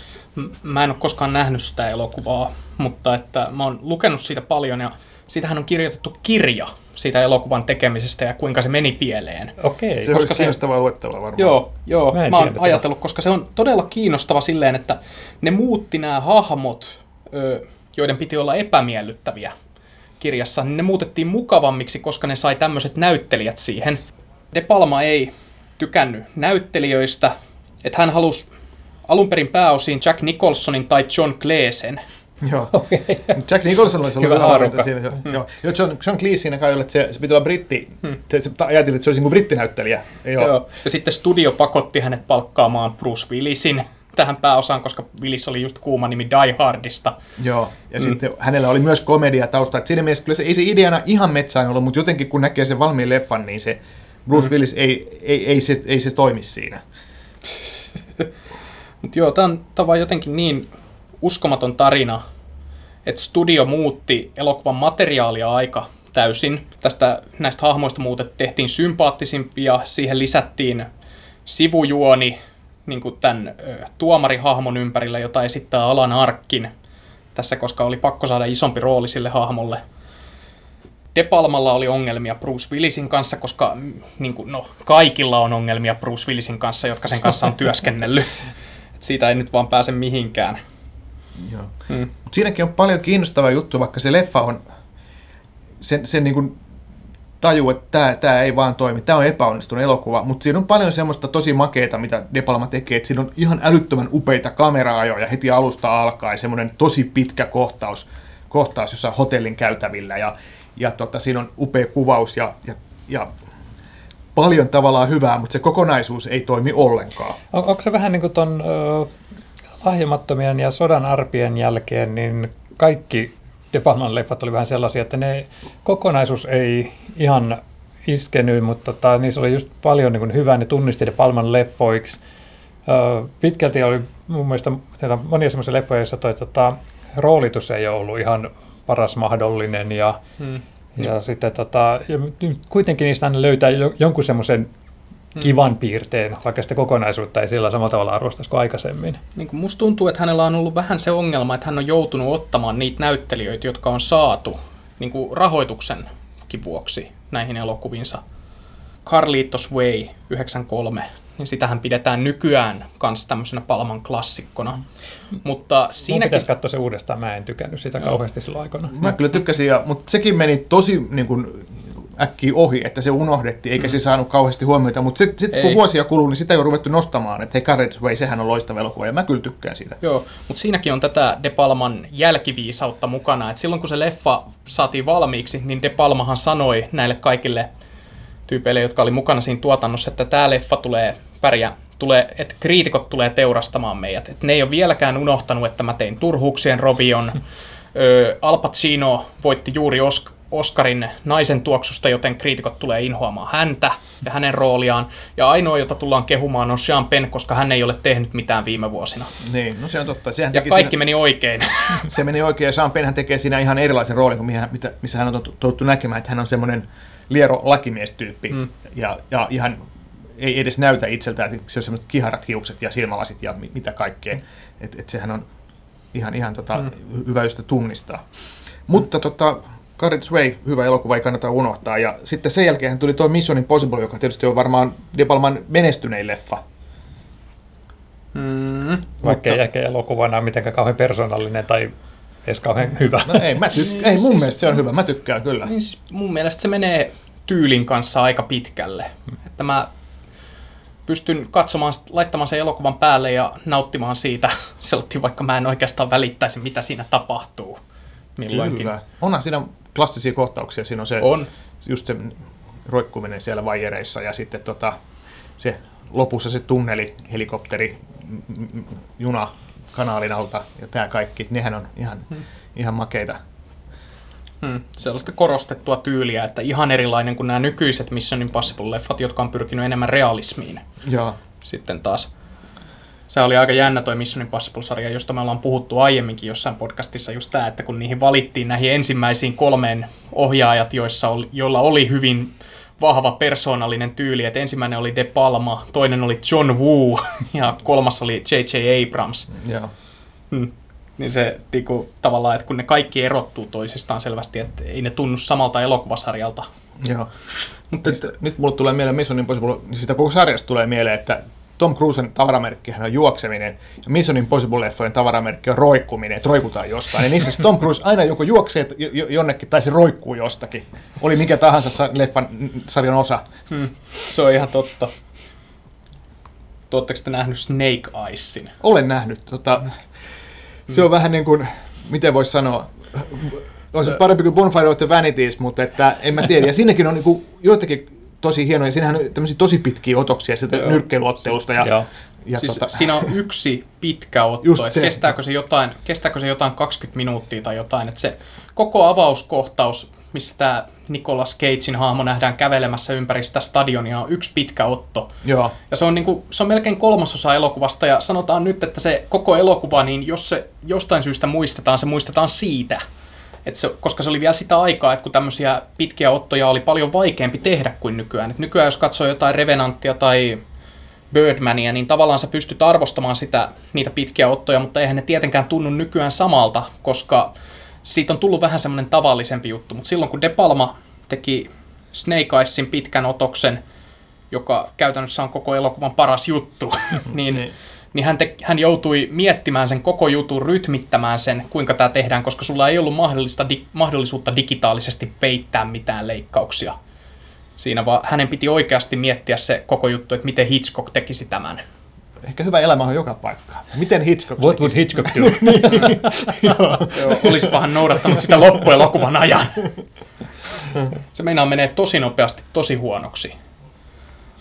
Mä en ole koskaan nähnyt sitä elokuvaa, mutta että mä oon lukenut siitä paljon ja siitähän on kirjoitettu kirja siitä elokuvan tekemisestä ja kuinka se meni pieleen. Okei. Se koska olisi se- kiinnostavaa luettavaa varmaan. Joo, joo. Mä Mä, oon ajatellut, koska se on todella kiinnostava silleen, että ne muutti nämä hahmot, joiden piti olla epämiellyttäviä kirjassa, niin ne muutettiin mukavammiksi, koska ne sai tämmöiset näyttelijät siihen. De Palma ei tykännyt näyttelijöistä, että hän halusi alun perin pääosiin Jack Nicholsonin tai John Cleesen. Joo. Jack Nicholson olisi ollut Hyvä hyvä siinä. Hmm. Joo. Joo, John, John Cleese siinä kai oli, että se, se piti olla britti. Hmm. Se, se, ajateltiin, että se olisi niin kuin brittinäyttelijä. Joo. Joo. Ja sitten studio pakotti hänet palkkaamaan Bruce Willisin tähän pääosaan, koska Willis oli just kuuma nimi Die Hardista. Joo. Ja mm. sitten hänellä oli myös komedia tausta. Että siinä mielessä kyllä se, ei se ideana ihan metsään ollut, mutta jotenkin kun näkee sen valmiin leffan, niin se Bruce mm. Willis ei, ei, ei, se, ei se toimi siinä. Mutta joo, tämä on, tää on vaan jotenkin niin uskomaton tarina, että studio muutti elokuvan materiaalia aika täysin. Tästä näistä hahmoista muutet tehtiin sympaattisimpia, siihen lisättiin sivujuoni niin kuin tämän ö, tuomarihahmon ympärillä, jota esittää Alan Arkin tässä, koska oli pakko saada isompi rooli sille hahmolle. De Palmalla oli ongelmia Bruce Willisin kanssa, koska niin kuin, no, kaikilla on ongelmia Bruce Willisin kanssa, jotka sen kanssa on työskennellyt. Et siitä ei nyt vaan pääse mihinkään. Joo. Mm. Mut siinäkin on paljon kiinnostavaa juttu, vaikka se leffa on, sen, sen niin kuin taju, että tämä, tämä ei vaan toimi, tämä on epäonnistunut elokuva, mutta siinä on paljon semmoista tosi makeeta, mitä De Palma tekee, että siinä on ihan älyttömän upeita kameraajoja heti alusta alkaen, semmoinen tosi pitkä kohtaus, kohtaus jossain hotellin käytävillä ja, ja tota, siinä on upea kuvaus ja, ja, ja paljon tavallaan hyvää, mutta se kokonaisuus ei toimi ollenkaan. On, onko se vähän niin kuin ton ö, lahjomattomien ja sodan arpien jälkeen, niin kaikki De Palman leffat oli vähän sellaisia, että ne kokonaisuus ei ihan iskenyt, mutta tota, niissä oli just paljon niin hyvää, ne tunnisti De Palman leffoiksi. Pitkälti oli mun mielestä monia semmoisia leffoja, joissa toi tota, roolitus ei ole ollut ihan paras mahdollinen ja Mm. ja sitten tota, ja nyt kuitenkin niistä aina löytää jo, jonkun semmoisen kivan piirteen, vaikka sitä kokonaisuutta ei sillä samalla tavalla arvostaisi kuin aikaisemmin. Niin kuin musta tuntuu, että hänellä on ollut vähän se ongelma, että hän on joutunut ottamaan niitä näyttelijöitä, jotka on saatu niin kuin rahoituksenkin vuoksi näihin elokuvinsa. Carlitos Way 93, niin sitähän pidetään nykyään kanssa tämmöisenä Palman klassikkona. Mutta Siinäkin... Mun pitäisi katsoa se uudestaan, mä en tykännyt sitä kauheasti silloin aikana. Mä kyllä tykkäsin, ja, mutta sekin meni tosi niin kuin, äkkiä ohi, että se unohdettiin, eikä mm. se saanut kauheasti huomiota. Mutta sitten sit, kun vuosia kuluu, niin sitä ei ole ruvettu nostamaan, että hei, Carriage Way, sehän on loistava elokuva, ja mä kyllä tykkään siitä. Joo, mutta siinäkin on tätä De Palman jälkiviisautta mukana. Et silloin kun se leffa saatiin valmiiksi, niin De Palmahan sanoi näille kaikille tyypeille, jotka oli mukana siinä tuotannossa, että tämä leffa tulee pärjää, tulee, että kriitikot tulee teurastamaan meidät. Et ne ei ole vieläkään unohtanut, että mä tein Turhuuksien Robion. Ö, Al Pacino voitti juuri Osk- Oscarin naisen tuoksusta, joten kriitikot tulee inhoamaan häntä ja hänen rooliaan. Ja ainoa, jota tullaan kehumaan, on Sean Penn, koska hän ei ole tehnyt mitään viime vuosina. Niin, no se on totta. Sehän Ja kaikki siinä, meni oikein. se meni oikein, ja Sean Pennhän tekee siinä ihan erilaisen roolin kuin mihin, mitä, missä hän on tottu- näkemään, että hän on semmoinen liero lakimiestyyppi, mm. ja, ja ihan ei edes näytä itseltään, että se on semmoiset kiharat hiukset ja silmälasit ja mi- mitä kaikkea. Että et sehän on ihan, ihan tota, mm. hyvä just tunnistaa. Mutta tota, Carriage Way, hyvä elokuva, ei kannata unohtaa. Ja sitten sen jälkeen tuli tuo Mission Impossible, joka tietysti on varmaan De Palman menestynein leffa. Mm. Vaikka ei ehkä elokuvana mitenkään kauhean persoonallinen tai edes kauhean hyvä. No ei, mä tyk- Niin, ei mun siis- mielestä se on hyvä, mä tykkään kyllä. Niin siis mun mielestä se menee tyylin kanssa aika pitkälle. Että mä pystyn katsomaan, laittamaan sen elokuvan päälle ja nauttimaan siitä. Seltti, vaikka mä en oikeastaan välittäisi, mitä siinä tapahtuu milloinkin. Kyllä. Onhan siinä klassisia kohtauksia, siinä on se, On. just se roikkuminen siellä vaijereissa ja sitten tota, se lopussa se tunneli, helikopteri, m- m- juna kanaalin alta ja tämä kaikki, nehän on ihan, Hmm. ihan makeita. Hmm, sellaista korostettua tyyliä, että ihan erilainen kuin nämä nykyiset Mission Impossible-leffat, jotka on pyrkinyt enemmän realismiin. Joo, Sitten taas se oli aika jännä toi Mission Impossible-sarja, josta me ollaan puhuttu aiemminkin jossain podcastissa just tämä, että kun niihin valittiin näihin ensimmäisiin kolmeen ohjaajat, joissa oli, joilla oli hyvin vahva persoonallinen tyyli, että ensimmäinen oli De Palma, toinen oli John Woo ja kolmas oli J.J. Abrams. joo. Hmm. Niin se niinku, tavallaan, että kun ne kaikki erottuu toisistaan selvästi, että ei ne tunnu samalta elokuvasarjalta. Joo. Mutta mistä, mistä mulle tulee mieleen Mission Impossible, niin siitä koko sarjasta tulee mieleen, että Tom Cruisen tavaramerkkihän on juokseminen, ja Mission Impossible-leffojen tavaramerkki on roikkuminen, että roikutaan jostain. Ja niissä Tom Cruise aina joko juoksee jo- jo- jonnekin tai se roikkuu jostakin. Oli mikä tahansa sa- leffan sarjan osa. Hmm. Se on ihan totta. Tuotteko te nähnyt Snake Eyesin? Olen nähnyt. Tota, se on vähän niin kuin, miten voisi sanoa, se Se- parempi kuin Bonfire of the Vanities, mutta että en mä tiedä. Ja siinäkin on niin kuin joitakin tosi hienoja, siinähän on tämmöisiä tosi pitkiä otoksia sieltä Joo. nyrkkeilyottelusta. Ja, Joo. ja siis tota, siinä on yksi pitkä otto, että se. kestääkö se, jotain, kestääkö se jotain 20 minuuttia tai jotain, että se koko avauskohtaus, missä tämä Nicolas Cagein hahmo nähdään kävelemässä ympäri sitä stadionia, on yksi pitkä otto. joo, Ja se on, niinku, se on melkein kolmasosa elokuvasta ja sanotaan nyt, että se koko elokuva, niin jos se jostain syystä muistetaan, se muistetaan siitä. Et se, koska se oli vielä sitä aikaa, että kun tämmöisiä pitkiä ottoja oli paljon vaikeampi tehdä kuin nykyään. Et nykyään jos katsoo jotain Revenanttia tai Birdmania, niin tavallaan sä pystyt arvostamaan sitä, niitä pitkiä ottoja, mutta eihän ne tietenkään tunnu nykyään samalta, koska siitä on tullut vähän semmoinen tavallisempi juttu. Mutta silloin kun De Palma teki Snake Eyesin pitkän otoksen, joka käytännössä on koko elokuvan paras juttu, niin, Niin. Niin hän, te, hän joutui miettimään sen koko jutun, rytmittämään sen, kuinka tämä tehdään, koska sulla ei ollut mahdollista, di, mahdollisuutta digitaalisesti peittää mitään leikkauksia. Siinä vaan hänen piti oikeasti miettiä se koko juttu, että miten Hitchcock tekisi tämän. ehkä hyvä elämä on joka paikkaan. Miten Hitchcock What would? Hitchcock do? Joo, olispahan noudattanut sitä loppuelokuvan ajan. Se meinaa menee tosi nopeasti, tosi huonoksi.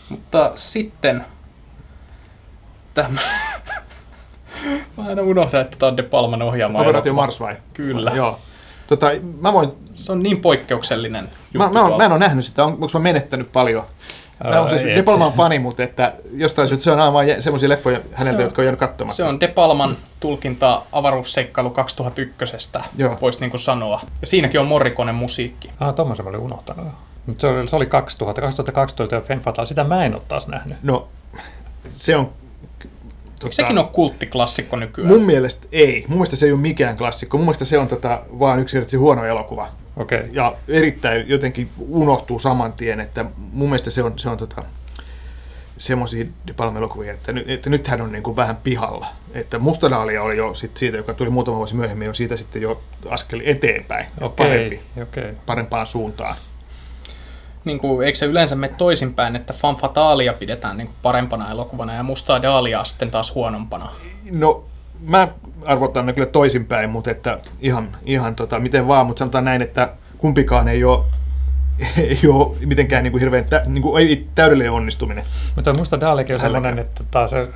Mutta sitten... Tämä... Mä aina unohdan, että tämä on De Palman ohjaama Operaatio. Mars vai? Kyllä. Joo. Tota, mä, voin, Se on niin poikkeuksellinen juttu mä, mä, tuolla. mä en ole nähnyt sitä, on, onko mä menettänyt paljon? Mä oon siis De Palman fani, mutta että jostain syystä se on aivan semmoisia leffoja häneltä, on- jotka on jäänyt katsomatta. Se on De Palman tulkinta avaruusseikkailu 2001, Joo. voisi niinku sanoa. Ja siinäkin on Morrikonen musiikki. Ah, tommosen mä olin unohtanut. jo. Mut se oli, se oli 2000, 2012 ja Femme Fatale. Sitä mä en ole taas nähnyt. No, se on... Eikö sekin ole kulttiklassikko nykyään? Mun mielestä ei. Mun mielestä se ei ole mikään klassikko. Mun mielestä se on tota, vaan yksinkertaisesti huono elokuva. Okay. Ja erittäin jotenkin unohtuu saman tien, että mun mielestä se on, se on tota, semmoisia De Palma-elokuvia, että, ny, että nyt hän on niin kuin vähän pihalla. Että Mustadaalia oli jo sit siitä, joka tuli muutama vuosi myöhemmin, on siitä sitten jo askel eteenpäin. Okei. Parempi, Okei. parempaan suuntaan. Niin kuin, eikö se yleensä mene toisinpäin, että Fan Fatalia pidetään niin kuin parempana elokuvana ja Mustaa Dahliaa sitten taas huonompana? No, mä arvotan ne kyllä toisinpäin, mutta että ihan, ihan tota, miten vaan, mutta sanotaan näin, että kumpikaan ei ole, ei ole mitenkään niin kuin hirveän tä, niin kuin, ei täydellinen onnistuminen. Mutta musta Dalekin on semmoinen, että taas se,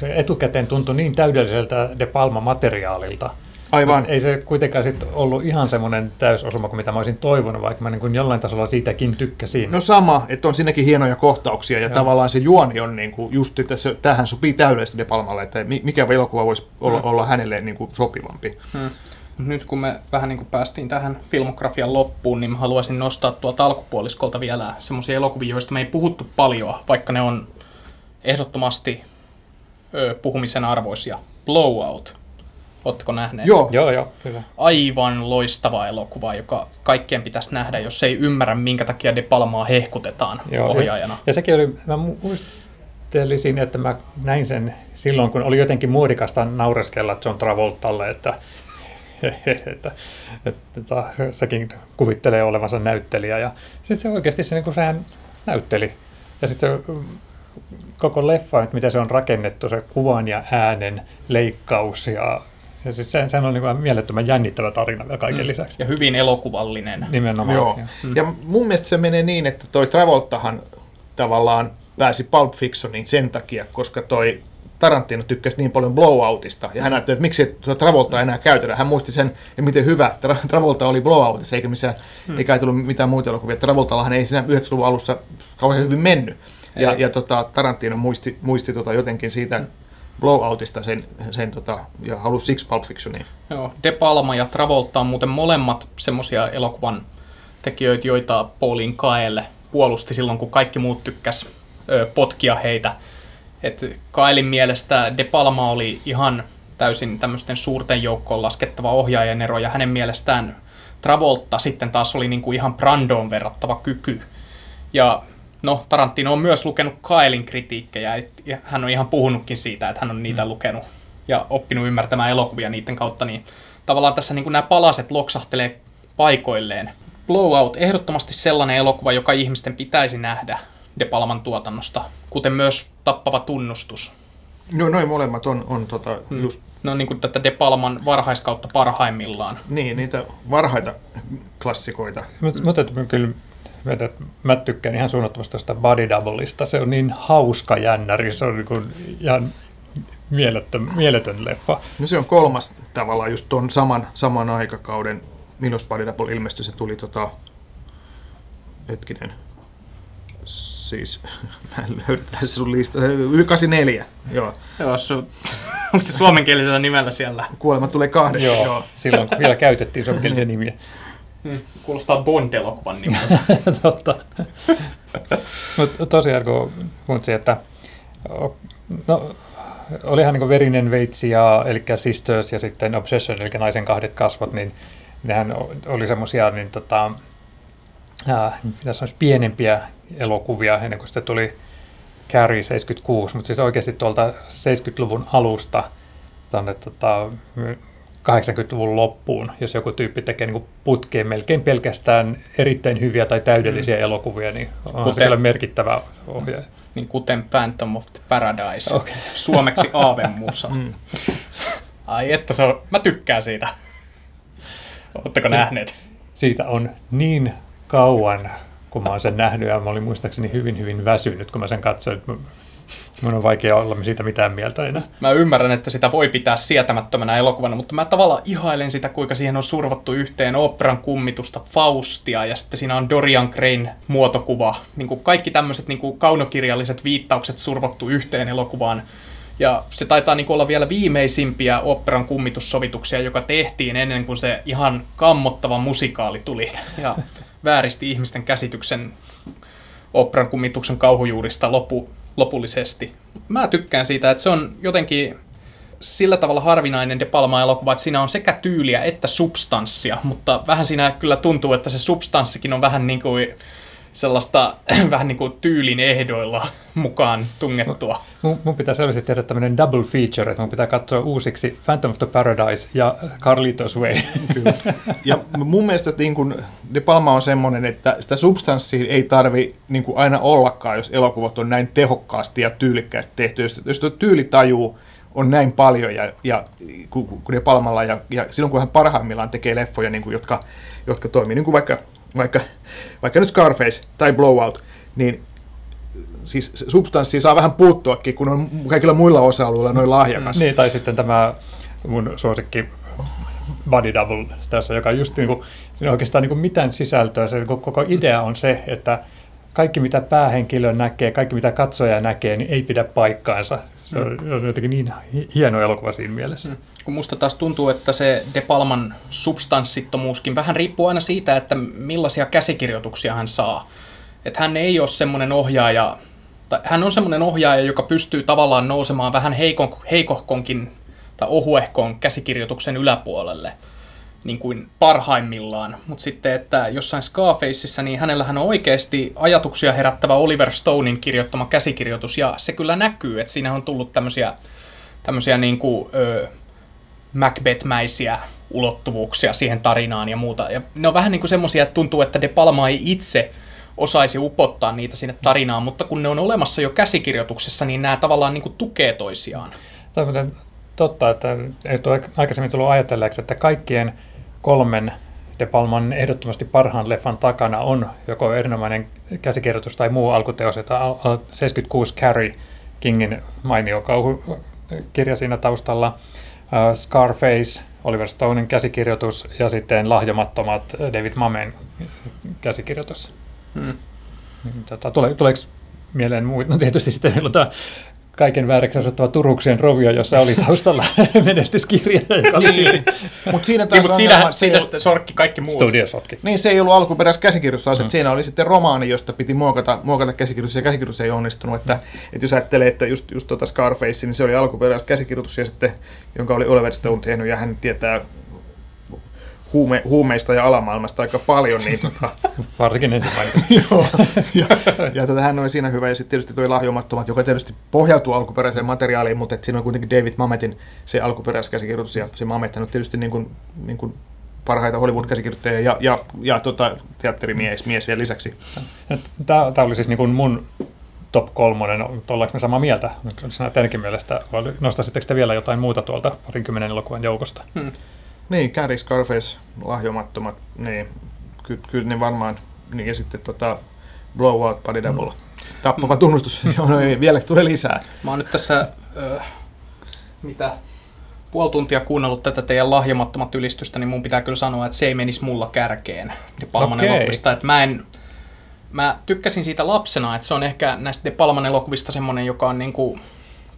se etukäteen tuntui niin täydelliseltä De Palma-materiaalilta. Aivan. Ei se kuitenkaan sit ollut ihan semmoinen täysosuma kuin mitä mä olisin toivonut, vaikka mä niin kuin jollain tasolla siitäkin tykkäsin. No sama, että on siinäkin hienoja kohtauksia ja Joo. tavallaan se juoni on niin kuin just, että se, tähän sopii täydellisesti De Palmalle, että mi- mikä elokuva voisi olla, Mm. olla hänelle niin kuin sopivampi. Hmm. Nyt kun me vähän niin kuin päästiin tähän filmografian loppuun, niin mä haluaisin nostaa tuolta alkupuoliskolta vielä semmoisia elokuvia, joista me ei puhuttu paljon, vaikka ne on ehdottomasti ö, puhumisen arvoisia. Blowout. Oletteko nähneet? Joo, Joo, joo, kyllä. Aivan loistava elokuva, joka kaikkien pitäisi nähdä, jos ei ymmärrä, minkä takia De Palmaa hehkutetaan Joo, ohjaajana. Ja, ja sekin oli, mä mu- muistelisin, että mä näin sen silloin, kun oli jotenkin muodikasta naureskella John Travoltalle, että, että, että, että sekin kuvittelee olevansa näyttelijä. Ja sitten se oikeasti se, niin kuin sehän näytteli. Ja sitten se koko leffa, että miten se on rakennettu, se kuvan ja äänen leikkaus ja ja sit se, sehän on niin kuin mielettömän jännittävä tarina vielä kaiken lisäksi. Ja hyvin elokuvallinen. Nimenomaan. Joo. Ja mun mielestä se menee niin, että toi Travoltahan tavallaan pääsi Pulp Fictioniin sen takia, koska toi Tarantino tykkäsi niin paljon Blowoutista, ja hän ajatteli, että miksi tuota Travolta enää käytetään. Hän muisti sen, ja miten hyvä Tra- Travolta oli Blowoutissa, eikä, missään, hmm. eikä ei tullut mitään muita elokuvia. Travoltallahan ei siinä 90-luvun alussa kauhean hyvin mennyt. Ja, Ei. ja tota, Tarantino muisti, muisti tota jotenkin siitä Blowoutista sen, sen tota, ja halusi siksi Pulp Fictioniin. Joo, De Palma ja Travolta on muuten molemmat semmosia elokuvan tekijöitä, joita Paulin Kaelle puolusti silloin, kun kaikki muut tykkäs ö, potkia heitä. Et Kaelin mielestä De Palma oli ihan täysin tämmöisten suurten joukkoon laskettava ohjaajan ero, ja hänen mielestään Travolta sitten taas oli niinku ihan Brandoon verrattava kyky. Ja no, Tarantino on myös lukenut Kaelin kritiikkejä, et hän on ihan puhunutkin siitä, että hän on niitä lukenut ja oppinut ymmärtämään elokuvia niiden kautta, niin tavallaan tässä niin nämä palaset loksahtelee paikoilleen. Blowout, ehdottomasti sellainen elokuva, joka ihmisten pitäisi nähdä De Palman tuotannosta, kuten myös Tappava tunnustus. No, noin molemmat on, on tota, Mm. just Ne on niin kuin tätä De Palman varhaiskautta parhaimmillaan. niin, niitä varhaita klassikoita. Mutta mä kyllä että mä tykkään ihan suunnattomasti tuosta Body Doubleista. Se on niin hauska jännäri, se on niin kuin ihan mieletön, mieletön leffa. No se on kolmas tavallaan just tuon saman, saman aikakauden, milloin Body Double ilmestyi, se tuli tota, hetkinen, siis, mä en löydä tässä sun lista, 84, joo, Joo, su- onko se suomenkielisellä nimellä siellä? kuolema tulee kahdesta, Joo, joo. joo. silloin kun vielä käytettiin suomenkielisiä nimiä. Kuulostaa Bond-elokuvan nimeltä. Totta. Mutta tosiaan kun funtsi, että no, olihan niin verinen veitsi, ja, eli Sisters ja sitten Obsession, eli naisen kahdet kasvot, niin nehän oli semmoisia niin tota, ää, mitä pienempiä elokuvia ennen kuin sitten tuli Carrie 76, mutta siis oikeasti tuolta 70-luvun alusta tuonne tota, 80-luvun loppuun, jos joku tyyppi tekee niin putkeen melkein pelkästään erittäin hyviä tai täydellisiä mm. elokuvia, niin on se Kuten- kyllä merkittävä ohjaaja. niin kuten Phantom of the Paradise. Okei. Suomeksi Aavemusa. Mm. Ai että se on, mä tykkään siitä. Oletteko nähneet? Siitä on niin kauan, kun mä oon sen nähnyt, ja mä olin muistaakseni hyvin, hyvin väsynyt, kun mä sen katsoin. Mun on vaikea olla siitä mitään mieltä enää. Mä ymmärrän, että sitä voi pitää sietämättömänä elokuvana, mutta mä tavallaan ihailen sitä, kuinka siihen on survattu yhteen operan kummitusta Faustia ja sitten siinä on Dorian Grayn muotokuva. Niin kuin kaikki tämmöiset niin kuin kaunokirjalliset viittaukset survattu yhteen elokuvaan. Ja se taitaa niin olla vielä viimeisimpiä operan kummitussovituksia, joka tehtiin ennen kuin se ihan kammottava musikaali tuli ja vääristi ihmisten käsityksen operan kummituksen kauhujuurista lopu, lopullisesti. Mä tykkään siitä, että se on jotenkin sillä tavalla harvinainen De Palma-elokuva, että siinä on sekä tyyliä että substanssia, mutta vähän siinä kyllä tuntuu, että se substanssikin on vähän niin kuin sellaista vähän niin kuin tyylin ehdoilla mukaan tungettua. Mun, mun pitää selvästi tehdä tämmöinen double feature, että mun pitää katsoa uusiksi Phantom of the Paradise ja Carlitos Way. Kyllä. Ja mun mielestä niin kun De Palma on semmoinen, että sitä substanssia ei tarvi niin kuin aina ollakaan, jos elokuvat on näin tehokkaasti ja tyylikkäästi tehty. Jos, jos tuo tyylitaju on näin paljon ja, ja kuin ku De Palmalla ja, ja silloin kun hän parhaimmillaan tekee leffoja, niin kuin, jotka, jotka toimii, niin kuin vaikka, vaikka, vaikka nyt Scarface tai Blowout, niin siis substanssi saa vähän puuttuakin, kun on kaikilla muilla osa-alueilla noin lahjakas. niin, tai sitten tämä mun suosikki Body Double tässä, joka just niin kuin, oikeastaan niin kuin mitään sisältöä. Se koko- koko idea on se, että kaikki mitä päähenkilö näkee, kaikki mitä katsoja näkee, niin ei pidä paikkaansa. Se on, on jotenkin niin hi- hieno elokuva siinä mielessä. Mm. Kun musta taas tuntuu, että se De Palman substanssittomuuskin vähän riippuu aina siitä, että millaisia käsikirjoituksia hän saa. Että hän ei ole semmoinen ohjaaja, tai hän on semmoinen ohjaaja, joka pystyy tavallaan nousemaan vähän heikon, heikohkonkin tai ohuehkon käsikirjoituksen yläpuolelle niin kuin parhaimmillaan. Mutta sitten, että jossain Scarfaceissa, niin hänellähän on oikeasti ajatuksia herättävä Oliver Stonein kirjoittama käsikirjoitus, ja se kyllä näkyy, että siinä on tullut tämmöisiä, tämmöisiä niin kuin, ö, Macbeth-mäisiä ulottuvuuksia siihen tarinaan ja muuta. Ja ne on vähän niin kuin semmoisia, että tuntuu, että De Palma ei itse osaisi upottaa niitä sinne tarinaan, mutta kun ne on olemassa jo käsikirjoituksessa, niin nämä tavallaan niin kuin tukee toisiaan. Tämä on totta, että ei ole aikaisemmin tullut ajatelleeksi, että kaikkien kolmen De Palman ehdottomasti parhaan leffan takana on joko erinomainen käsikirjoitus tai muu alkuteos, että 76 Carrie Kingin mainio kauhukirja siinä taustalla, Scarface, Oliver Stonein käsikirjoitus ja sitten lahjomattomat David Mamen käsikirjoitus. Hmm. Tota, tule, tuleeko mieleen muut? No tietysti sitten meillä on tämä kaiken vääräksi osoittava Turuksien rovio, jossa oli taustalla menestyskirja. Joka oli niin. Mutta siinä taas niin, mutta siinä, siinä sitten sorkki kaikki muut. Studio sotki. Niin, se ei ollut alkuperäis käsikirjoitus, mm. siinä oli sitten romaani, josta piti muokata, muokata käsikirjoitus, ja käsikirjoitus ei onnistunut. Että, että jos ajattelee, että just, just tuota Scarface, niin se oli alkuperäis käsikirjoitus, ja sitten, jonka oli Oliver Stone tehnyt, ja hän tietää huume, huumeista ja alamaailmasta aika paljon. Niin, tota, Varsinkin ensimmäinen. joo, ja, ja tota, hän oli siinä hyvä. Ja sitten tietysti tuo lahjomattomat, joka tietysti pohjautuu alkuperäiseen materiaaliin, mutta siinä on kuitenkin David Mametin se alkuperäiskäsikirjoitus. Ja se Mamet on tietysti niin kuin, niin kuin parhaita Hollywood-käsikirjoittajia ja, ja, ja tota, teatterimies mies vielä lisäksi. Tämä, tämä oli siis niin kuin mun top kolmonen, ollaanko me samaa mieltä? Teidänkin mielestä, vai nostaisitteko te vielä jotain muuta tuolta parinkymmenen elokuvan joukosta? Hmm. Niin, Carrie, Scarface, lahjomattomat, niin ky- kyllä ne varmaan, niin ja sitten tota, Blowout, Body Double. Mm. Tappava mm. tunnustus, joo, ei, vielä tulee lisää. Mä oon nyt tässä, äh, mitä, puoli tuntia kuunnellut tätä teidän lahjomattomat ylistystä, niin mun pitää kyllä sanoa, että se ei menisi mulla kärkeen. De Palman okay. elokuvista, että mä en, mä tykkäsin siitä lapsena, että se on ehkä näistä De Palman elokuvista semmonen, joka on niinku,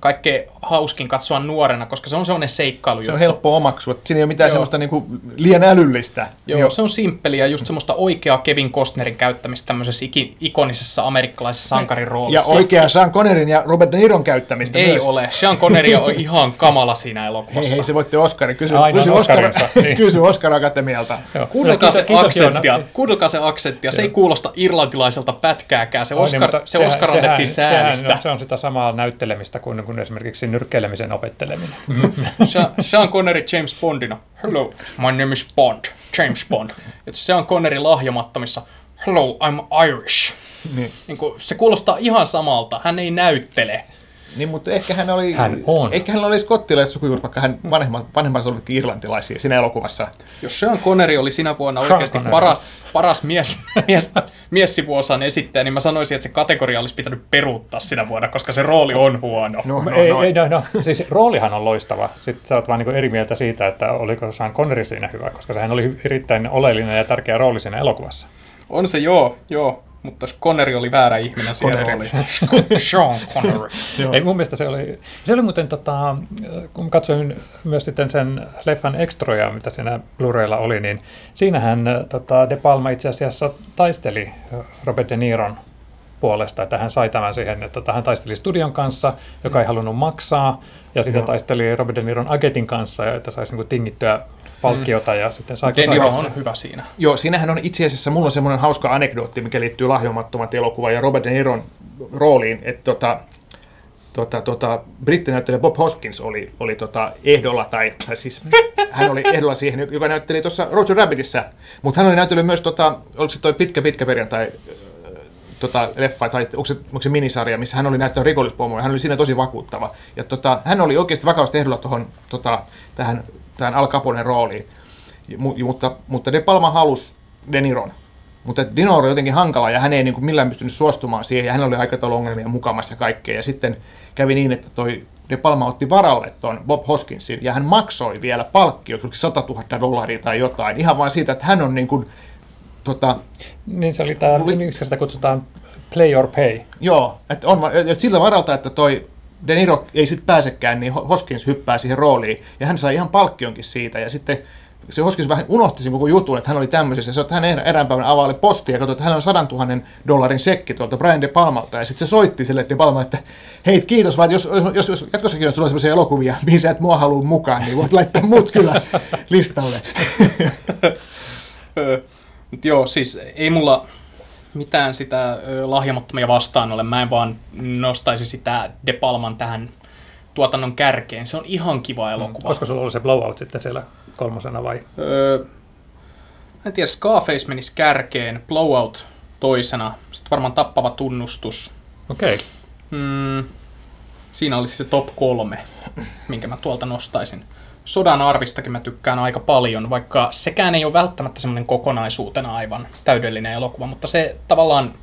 kaikkein hauskin katsoa nuorena, koska se on sellainen seikkailu. Se on helppo omaksua. Siinä ei ole mitään Joo. semmoista niin kuin liian älyllistä. Joo, Joo, se on simppeli ja just semmoista oikeaa Kevin Costnerin käyttämistä tämmöisessä ikonisessa amerikkalaisessa sankarin roolissa. Ja oikeaa Sean Connerin ja Robert De Niron käyttämistä Ei myös. ole. Sean Connery on ihan kamala siinä elokuvassa. Hei, hei se voitte Oscarin. Kysy, Aina kysy, Oscar, niin. kysy Oscar Akatemialta. Kuunnelkaa se aksenttia. Kuunnelkaa se aksenttia. Se ei kuulosta irlantilaiselta pätkääkään. Se Oscar, niin, se Oscar annettiin säälistä. Se on sitä samaa näyttelemistä kuin, kuin esimerkiksi esimerkiksi nyrkkeilemisen opetteleminen. Sean Connery James Bondina. Hello, my name is Bond. James Bond. Et Sean Connery lahjomattomissa. Hello, I'm Irish. Niin. Niin kuin, se kuulostaa ihan samalta. Hän ei näyttele. Niin, mutta ehkä hän oli, hän on. Ehkä hän oli skottilaissukujuuri, vaikka hän vanhemman, vanhemmansa olikin irlantilaisia siinä elokuvassa. Jos Sean Connery oli sinä vuonna Sean oikeasti paras, paras mies, mies, miessivuosan esittäjä, niin mä sanoisin, että se kategoria olisi pitänyt peruuttaa sinä vuonna, koska se rooli on huono. No, no, ei, no. ei, no, no. Siis roolihan on loistava. Sitten sä oot vaan niin eri mieltä siitä, että oliko Sean Connery siinä hyvä, koska sehän oli erittäin oleellinen ja tärkeä rooli siinä elokuvassa. On se joo, joo mutta Connery oli väärä ihminen siihen rooliin. Sean Connery. Ei, mun mielestä se oli, se oli muuten, tota, kun katsoin myös sitten sen leffan extroja, mitä siinä Blu-raylla oli, niin siinähän tota, De Palma itse asiassa taisteli Robert De Niron puolesta, että hän sai tämän siihen, että tota, hän taisteli studion kanssa, joka ei halunnut maksaa, ja sitten Joo. taisteli Robert De Niron agentin kanssa, että saisi niin tingittyä palkkiota mm. ja sitten sai... De Niro on hyvä siinä. Joo, siinähän on itse asiassa, mulla on semmoinen hauska anekdootti, mikä liittyy lahjomattomat elokuva ja Robert De Niron rooliin, että tota, tota, tota, brittinäyttelijä Bob Hoskins oli, oli tota ehdolla, tai, tai siis hän oli ehdolla siihen, joka näytteli tuossa Roger Rabbitissa, mutta hän oli näytellyt myös, tota, oliko se toi pitkä pitkä perjantai tota, leffa, tai onko se, onko se minisarja, missä hän oli näyttänyt rikollispomoja, hän oli siinä tosi vakuuttava. Ja tota, hän oli oikeasti vakavasti ehdolla tuohon tota, tähän tähän Al Caponen rooliin. Mutta, mutta De Palma halusi De Niron. Mutta Dino oli jotenkin hankala ja hän ei niin kuin millään pystynyt suostumaan siihen ja hän oli aikatauluongelmia mukamassa ja kaikkea. Ja sitten kävi niin, että toi De Palma otti varalle tuon Bob Hoskinsin ja hän maksoi vielä palkkio, 100 000 dollaria tai jotain, ihan vain siitä, että hän on niin kuin, tota, Niin se oli tämä, miksi sitä kutsutaan play or pay. Joo, että on, että sillä varalta, että toi De Niro ei sitten pääsekään, niin Hoskins hyppää siihen rooliin, ja hän sai ihan palkkionkin siitä, ja sitten se Hoskins vähän unohti sen koko jutun, että hän oli tämmöisessä. Se, että hän erään päivänä availi postia ja katsoi, että hän on sadan tuhannen dollarin sekki tuolta Brian De Palmalta. Ja sitten se soitti sille De Palma, että hei kiitos, vaan jos, jos, jos jatkossakin on sellaisia elokuvia, mihin sä et mua halua mukaan, niin voit laittaa mut kyllä listalle. Joo, siis ei mulla mitään sitä lahjamattomia vastaan ole. Mä en vaan nostaisi sitä De Palman tähän tuotannon kärkeen. Se on ihan kiva mm. elokuva. Koska sulla oli se blowout sitten siellä kolmosena vai? Öö, en tiedä, Scarface menisi kärkeen, blowout toisena, sitten varmaan tappava tunnustus. Okei. Okay. Mm, siinä olisi se top kolme, minkä mä tuolta nostaisin. Sodan arvistakin mä tykkään aika paljon, vaikka sekään ei ole välttämättä semmoinen kokonaisuutena aivan täydellinen elokuva, mutta se tavallaan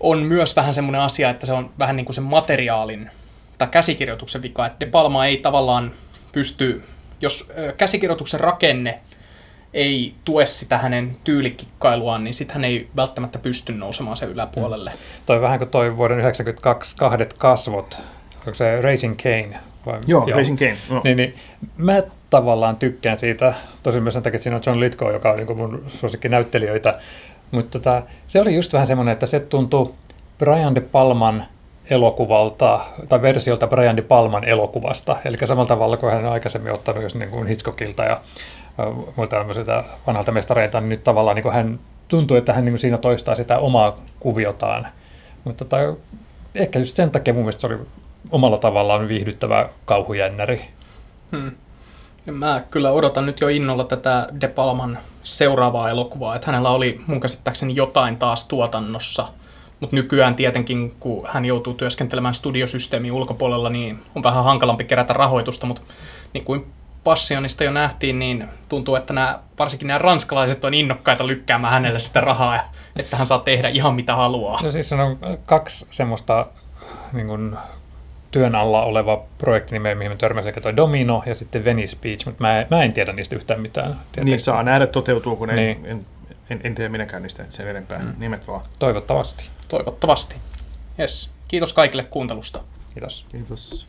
on myös vähän semmoinen asia, että se on vähän niin kuin sen materiaalin tai käsikirjoituksen vika, että De Palma ei tavallaan pysty, jos käsikirjoituksen rakenne ei tue sitä hänen tyylikikkailuaan, niin sitten hän ei välttämättä pysty nousemaan sen yläpuolelle. Mm. Toi vähän kuin toi vuoden 1992 kahdet kasvot, onko se Racing Kane? Vai? Joo, Joo, Racing Kane. No. Niin, niin, mä tavallaan tykkään siitä, tosi myös sen takia, että siinä on John Lithgow, joka on niin mun suosikkinäyttelijöitä, mutta tota, se oli just vähän semmoinen, että se tuntui Brian De Palman elokuvalta, tai versiolta Brian De Palman elokuvasta, eli samalla tavalla kuin hän on aikaisemmin ottanut jos niin kuin Hitchcockilta ja muilta tämmöisiltä vanhalta mestareilta, niin nyt tavallaan niin kuin hän tuntuu, että hän niin kuin siinä toistaa sitä omaa kuviotaan. Mutta tota, ehkä just sen takia mun mielestä se oli omalla tavallaan viihdyttävä kauhujännäri. Hmm. Mä kyllä odotan nyt jo innolla tätä De Palman seuraavaa elokuvaa, että hänellä oli mun käsittääkseni jotain taas tuotannossa – mutta nykyään tietenkin, kun hän joutuu työskentelemään studiosysteemin ulkopuolella, niin on vähän hankalampi kerätä rahoitusta, mutta niin kuin Passionista jo nähtiin, niin tuntuu, että nämä, varsinkin nämä ranskalaiset on innokkaita lykkäämään hänelle sitä rahaa, että hän saa tehdä ihan mitä haluaa. No siis on kaksi semmoista niin kuin, työn alla oleva projekti nimeä, mihin mä törmäsin, toi Domino ja sitten Venice Beach, mutta mä, mä en tiedä niistä yhtään mitään. Tietenkin. Niin saa nähdä toteutuu, kun niin. en, en, en tiedä minäkään niistä sen enempää. Mm. Nimet vaan. Toivottavasti. Toivottavasti. Yes. Kiitos kaikille kuuntelusta. Kiitos. Kiitos.